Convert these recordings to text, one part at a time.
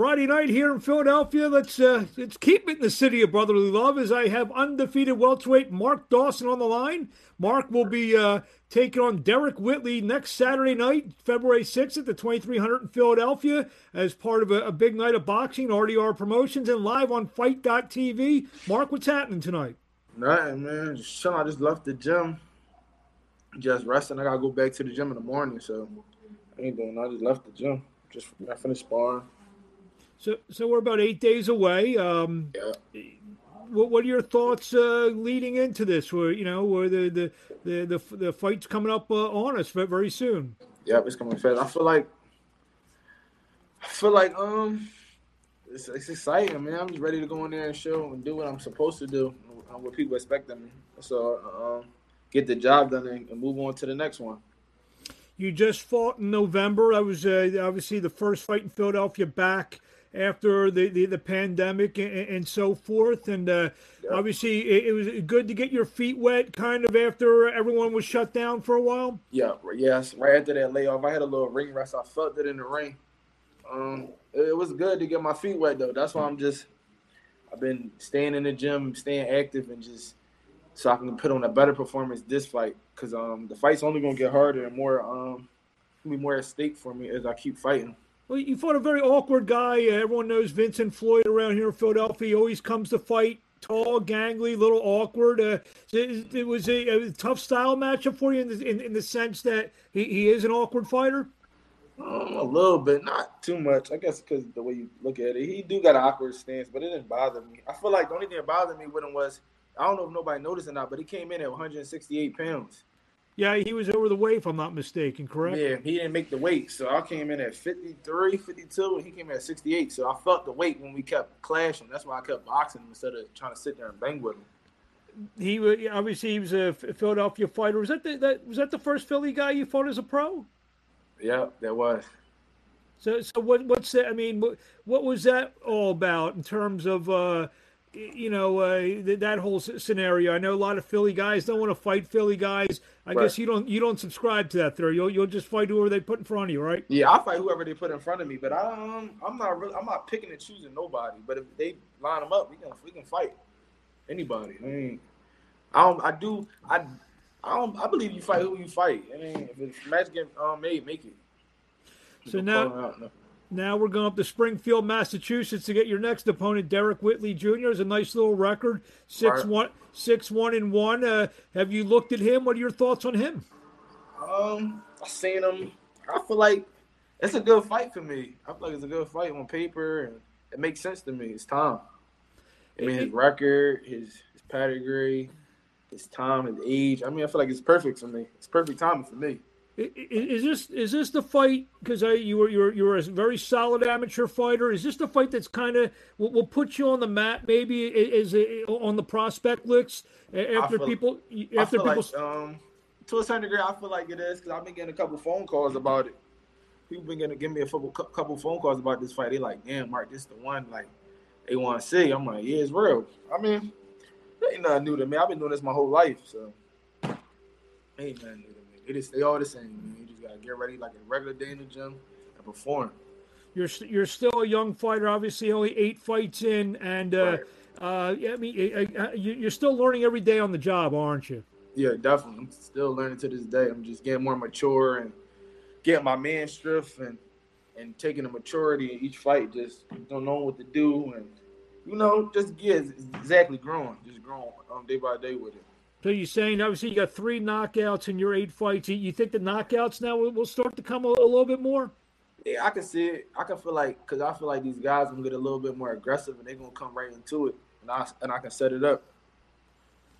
Friday night here in Philadelphia. Let's uh, let's keep it in the city of brotherly love. As I have undefeated welterweight Mark Dawson on the line. Mark will be uh, taking on Derrick Whitley next Saturday night, February 6th at the 2300 in Philadelphia, as part of a, a big night of boxing. RDR Promotions and live on FITE.tv. Mark, what's happening tonight? Nothing, man. Just chilling. I just left the gym. Just resting. I gotta go back to the gym in the morning, so I ain't doing. I just left the gym. Just I finished sparring. So, so we're about eight days away. Um, Yeah. what, what are your thoughts uh, leading into this? Where you know, where the the the the, the fight's coming up uh, on us very soon. Yep, it's coming fast. I feel like I feel like um it's, it's exciting, man. I'm just ready to go in there and show and do what I'm supposed to do, and what people expect of me. So um, get the job done and, and move on to the next one. You just fought in November. I was uh, obviously the first fight in Philadelphia back after the, the, the pandemic and, and so forth. And uh, Yeah. obviously, it, it was good to get your feet wet kind of after everyone was shut down for a while. Yeah, yes. Right after that layoff, I had a little ring rest. I felt it in the ring. Um, it, was good to get my feet wet though. That's why I'm just. I've been staying in the gym, staying active, and just so I can put on a better performance this fight. Cause um, the fight's only gonna get harder and more um, be more at stake for me as I keep fighting. Well, you fought a very awkward guy. Uh, everyone knows Vincent Floyd around here in Philadelphia. He always comes to fight tall, gangly, little awkward. Uh, it, it was a, a tough style matchup for you in the, in, in the sense that he, he is an awkward fighter. Um, a little bit, not too much. I guess because the way you look at it, he do got an awkward stance, but it didn't bother me. I feel like the only thing that bothered me with him was I don't know if nobody noticed or not, but he came in at 168 pounds. Yeah, he was over the weight, if I'm not mistaken, correct? Yeah, he didn't make the weight, so I came in at 53, 52, and he came in at 68. So I felt the weight when we kept clashing. That's why I kept boxing him instead of trying to sit there and bang with him. He wa- obviously he was a Philadelphia fighter. Was that the, that was that the first Philly guy you fought as a pro? Yeah, that was. So, so what? What's that? I mean, what, what was that all about in terms of, uh, you know, uh, th- that whole scenario? I know a lot of Philly guys don't want to fight Philly guys. I Right. guess you don't. You don't subscribe to that theory. You'll you'll just fight whoever they put in front of you, right? Yeah, I fight whoever they put in front of me, but I, um, I'm not really, I'm not picking and choosing nobody. But if they line them up, we can we can fight anybody. I mean, I don't, I do, I, I don't, I believe you fight who you fight. I mean, if it's match get um, made, make it. So now- call them out, no. Now we're going up to Springfield, Massachusetts to get your next opponent, Derrick Whitley Jr. Is a nice little record, six Right. one, six one and one. Uh, have you looked at him? What are your thoughts on him? Um, I seen him. I feel like it's a good fight for me. I feel like it's a good fight on paper, and it makes sense to me. It's time. I mean, his record, his his pedigree, his time, his age. I mean, I feel like it's perfect for me. It's perfect timing for me. Is this is this the fight? Because you were you're you're a very solid amateur fighter. Is this the fight that's kind of will, will put you on the map? Maybe is it on the prospect list after feel- people after people. like, um, to a certain degree, I feel like it is because I've been getting a couple phone calls about it. People been getting give me a couple couple phone calls about this fight. They like, damn, Mark, this the one. Like, they want to see. I'm like, yeah, it's real. I mean, ain't nothing new to me. I've been doing this my whole life, so ain't nothing new. It is they all the same, man. You just gotta get ready like a regular day in the gym and perform. You're st- you're still a young fighter, obviously only eight fights in, and uh, Right. uh, yeah, I mean, uh, you- you're still learning every day on the job, aren't you? Yeah, definitely. I'm still learning to this day. I'm just getting more mature and getting my man strength and and taking the maturity in each fight. Just don't know what to do and you know just yeah, exactly growing, just growing um, day by day with it. So you're saying obviously you got three knockouts in your eight fights. You- think the knockouts now will, will start to come a, a little bit more? Yeah, I can see it. I can feel like because I feel like these guys gonna get a little bit more aggressive and they're gonna come right into it, and I and I can set it up.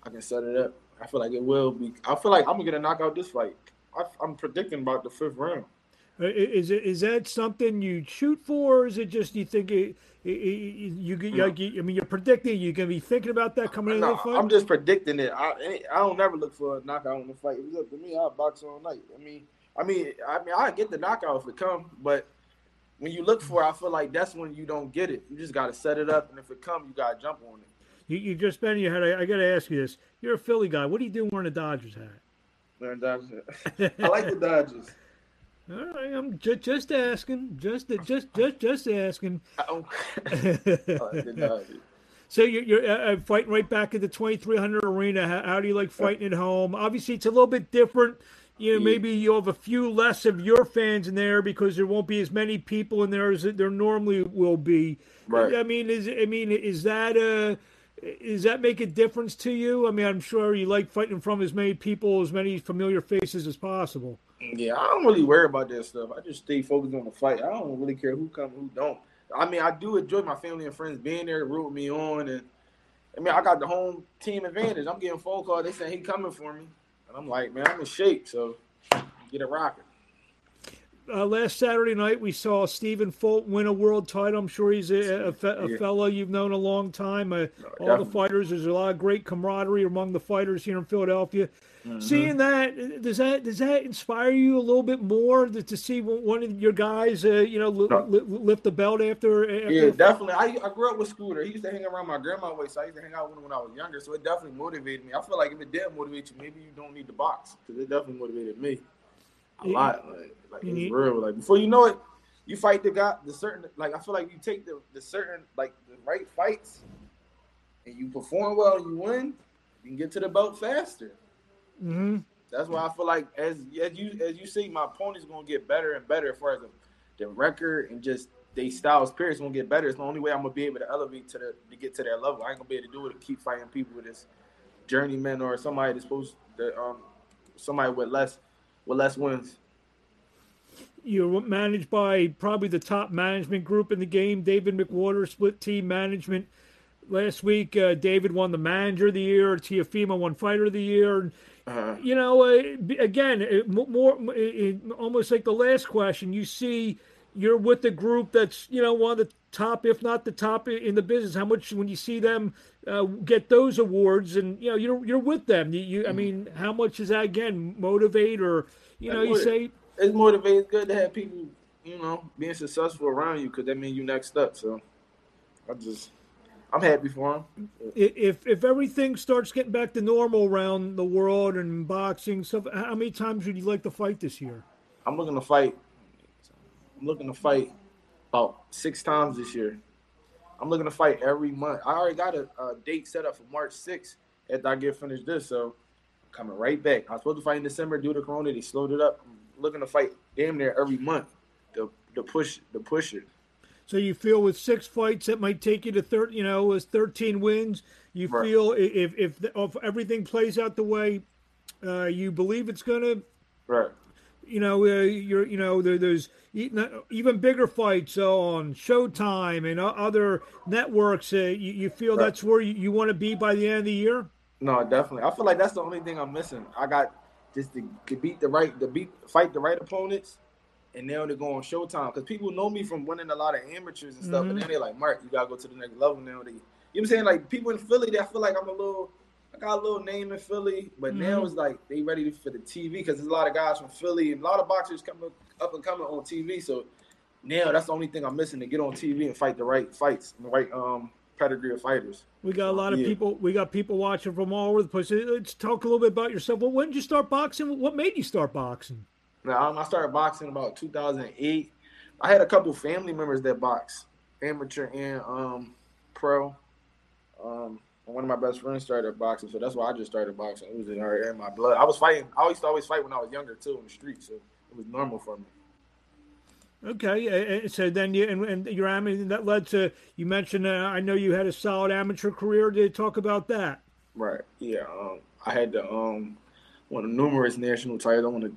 I can set it up. I feel like it will be. I feel like I'm gonna get a knockout this fight. I, I'm predicting about the fifth round. Uh, Is it is that something you shoot for, or is it just you think it, it, it, you, you, No. you I mean you're predicting you're gonna be thinking about that coming into No, the fight? I'm just predicting it. I I don't never look for a knockout in the fight. If it's up to me, I'll box all night. I mean, I mean, I mean, I get the knockout if it come, but when you look for, it, I feel like that's when you don't get it. You just got to set it up, and if it come, you got to jump on it. You, you just been in your head. I, I got to ask you this: You're a Philly guy. What do you do wearing a Dodgers hat? Man, Dodgers- I like the Dodgers. All right, I'm just just asking, just just just just asking. Oh. so you're, you're uh, uh, fighting right back at the 2300 arena. How, how, do you like fighting at home? Obviously, it's a little bit different. You know, yeah. maybe you'll have a few less of your fans in there because there won't be as many people in there as there normally will be. Right. I mean, is I mean, is that uh does that make a difference to you? I mean, I'm sure you like fighting from as many people, as many familiar faces as possible. Yeah, I don't really worry about that stuff. I just stay focused on the fight. I don't really care who come, who don't. I mean, I do enjoy my family and friends being there, rooting me on, and I mean, I got the home team advantage. I'm getting phone calls. They saying he coming for me, and I'm like, man, I'm in shape, so get it rocking. Uh, last Saturday night, we saw Stephen Fulton win a world title. I'm sure he's a, a, a yeah. fellow you've known a long time. Uh, no, all definitely. the fighters, there's a lot of great camaraderie among the fighters here in Philadelphia. Mm-hmm. Seeing that does that does that inspire you a little bit more to, to see one of your guys, uh, you know, li- li- lift the belt after? after yeah, definitely. I, I grew up with Scooter. He used to hang around my grandma way, so I used to hang out with him when I was younger. So it definitely motivated me. I feel like if it didn't motivate you, maybe you don't need to box because it definitely motivated me a yeah. lot. Like, like mm-hmm. it's real. Like before you know it, you fight the guy, the certain. Like I feel like you take the the certain like the right fights, and you perform well, and you win. You can get to the belt faster. Mm-hmm. That's why I feel like as as you as you see, my opponent's gonna get better and better as far as the, the record and just they styles period gonna get better. It's the only way I'm gonna be able to elevate to the to get to that level. I ain't gonna be able to do it to keep fighting people with this journeyman or somebody that's supposed to um somebody with less with less wins. You're managed by probably the top management group in the game. David McWater, Split-T management. Last week, uh, David won the manager of the year. Teofimo won fighter of the year. Uh-huh. You know, uh, again, it, more it, almost like the last question. You see, you're with the group that's you know one of the top, if not the top in the business. How much when you see them uh, get those awards, and you know you're you're with them. You, you I mm-hmm. mean, how much does that again motivate, or you know, you say it's motivating. It's good to have people, you know, being successful around you because that means you next up. So I just I'm happy for him. If if everything starts getting back to normal around the world and boxing stuff, how many times would you like to fight this year? I'm looking to fight. I'm looking to fight about six times this year. I'm looking to fight every month. I already got a, a date set up for March 6th after I get finished this. So coming right back. I was supposed to fight in December due to Corona. They slowed it up. I'm looking to fight damn near every month. The the push the pusher. So you feel with six fights that might take you to thirty, you know, as thirteen wins. You right. feel if if, if everything plays out the way uh, you believe it's going to, right? You know, uh, you're you know there, there's even bigger fights on Showtime and other networks. Uh, you, you, feel right. that's where you, you want to be by the end of the year. No, definitely. I feel like that's the only thing I'm missing. I got just to, to beat the right, to beat fight the right opponents and now they're going Showtime because people know me from winning a lot of amateurs and stuff, mm-hmm. and then they're like, Mark, you gotta go to the next level now. They, you know what I'm saying? Like people in Philly, they I feel like I'm a little, I got a little name in Philly, but mm-hmm. now it's like they ready for the TV because there's a lot of guys from Philly and a lot of boxers coming up and coming on TV. So now that's the only thing I'm missing to get on TV and fight the right fights, and the right um pedigree of fighters. We got a lot of yeah. people. We got people watching from all over the place. Let's talk a little bit about yourself. Well, when did you start boxing? What made you start boxing? Now, I started boxing about 2008. I had a couple family members that box, amateur and um, pro. Um, one of my best friends started boxing, so that's why I just started boxing. It was in, in my blood. I was fighting. I used to always fight when I was younger too in the street, so it was normal for me. Okay, so then you and, and your amateur that led to you mentioned. Uh, I know you had a solid amateur career. Did you talk about that? Right. Yeah. Um, I had the um, of numerous national titles. I won the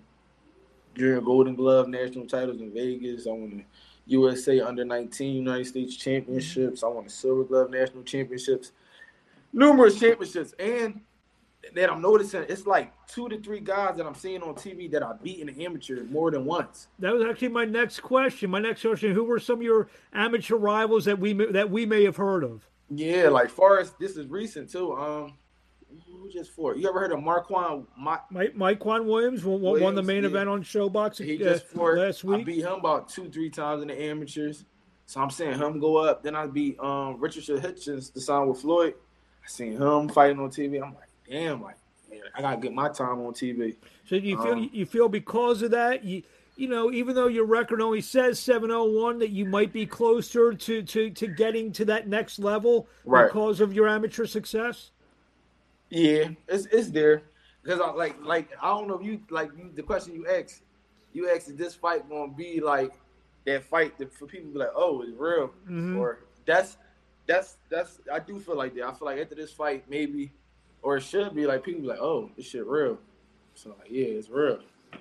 junior Golden Glove national titles in Vegas. I won the USA Under 19 United States Championships. I won the Silver Glove National Championships. Numerous championships. And that I'm noticing it's like two to three guys that I'm seeing on TV that I beat in the amateur more than once. That was actually my next question. My next question: Who were some of your amateur rivals that we that we may have heard of? Yeah, like Forrest. this is recent too. Um, who just fought? You ever heard of Mykquan? My, Mike Mykquan Williams won, Williams, won the main yeah. event on ShoBox he just uh, fought, last week. I beat him about two, three times in the amateurs. So I'm saying him go up. Then I beat um, Richard Hitchins, the sign with Floyd. I seen him fighting on TV. I'm like, damn, like I gotta get my time on TV. So you feel um, you feel because of that, you you know, even though your record only says 701, that you might be closer to, to, to getting to that next level Right. because of your amateur success? Yeah, it's it's there because I like like I don't know if you like you, the question you asked. You asked is this fight gonna be like that fight that for people to be like, oh, it's real, Mhm. or that's that's that's I do feel like that. I feel like after this fight, maybe, or it should be like people be like, oh, this shit real. So like, yeah, it's real. So,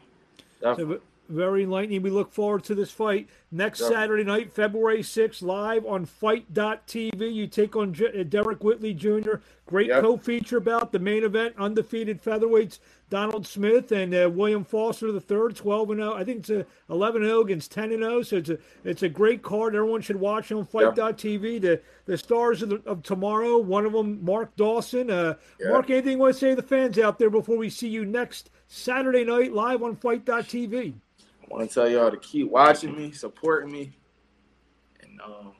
Definitely. Very enlightening. We look forward to this fight next Yep. Saturday night, February 6th, live on FITE.tv. You take on J- uh, Derrick Whitley Jr. Great Yep. co-feature bout the main event, undefeated featherweights Donald Smith and uh, William Foster the third, 12 and 0. I think it's a 11 and 0 against 10 and 0. So it's a it's a great card. Everyone should watch on FITE.tv. The the stars of, the, of tomorrow. One of them, Mark Dawson. Uh. Mark, anything you want to say to the fans out there before we see you next Saturday night live on FITE.tv? I want to tell y'all to keep watching me, supporting me, and um,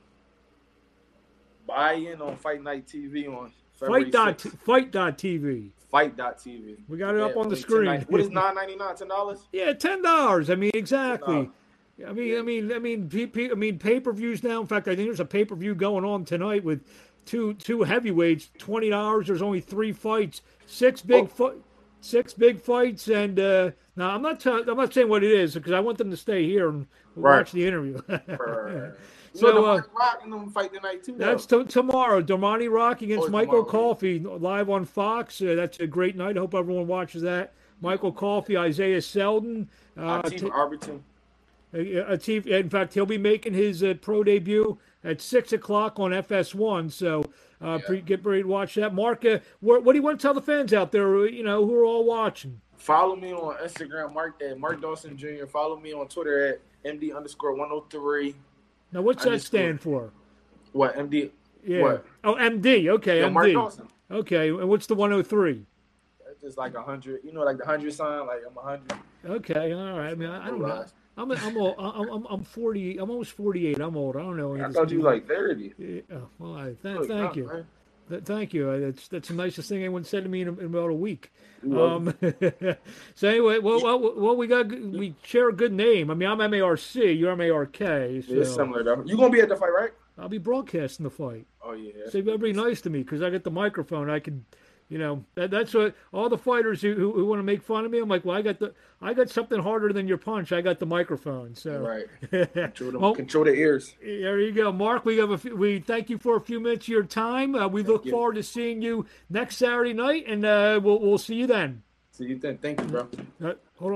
buy in on Fight Night TV on February Fight dot 6th. fight dot TV. FITE.tv. We got it up on the screen. $10.99 What is nine ninety nine? Ten dollars? Yeah, ten dollars. I mean, exactly. $10. I mean, I mean, I mean, P- P- I mean, pay per views now. In fact, I think there's a pay per view going on tonight with two two heavyweights. Twenty dollars. There's only three fights. Six big Oh. fight. Six big fights, and uh, now I'm not. Tell- I'm not saying what it is because I want them to stay here and Right. watch the interview. so So, uh, uh, Rock and them fight tonight too. That's t- tomorrow. Darmani Rock against Oh, Michael tomorrow. Coffie live on Fox. Uh, that's a great night. I hope everyone watches that. Michael Coffie, Isaiah Selden. Uh, Atif t- Oberlton. A, a TV in fact, he'll be making his uh, pro debut at six o'clock on FS1. So uh, pre- get ready to watch that. Mark, uh, what, what do you want to tell the fans out there? uh, You know, who are all watching? Follow me on Instagram, Mark at Mark Dawson Jr. Follow me on Twitter at MD underscore one hundred three. Now, what's that stand for? What MD? Yeah. What? Oh, MD. Okay, Mark MD. Dawson. Okay, and what's the 103? That's just like a hundred. You know, like the hundred sign. Like I'm a hundred. Okay, all right. I mean, I, I don't know. I'm I'm old, I'm I'm I'm 40. I'm almost 48. I'm old. I don't know. I thought you were like thirty. Yeah, oh, well, I, th- Look, thank nah, you. Th- thank you. That's that's the nicest thing anyone said to me in, in about a week. Um, so anyway, well, well, well, we got we share a good name. I mean, I'm M A R C. You're M A R K. Yeah, it's similar though. You gonna be at the fight, right? I'll be broadcasting the fight. Oh yeah. So you better be nice to me because I get the microphone. I can, you know, that, that's what all the fighters who, who, who want to make fun of me. I'm like, well, I got the I got something harder than your punch. I got the microphone. So Right. Control, them, Well- control the ears. There you go, Mark. We have a few, we thank you for a few minutes of your time. Uh, we look you. forward to seeing you next Saturday night, and uh, we'll we'll see you then. See you then. Thank you, bro. Uh, hold on.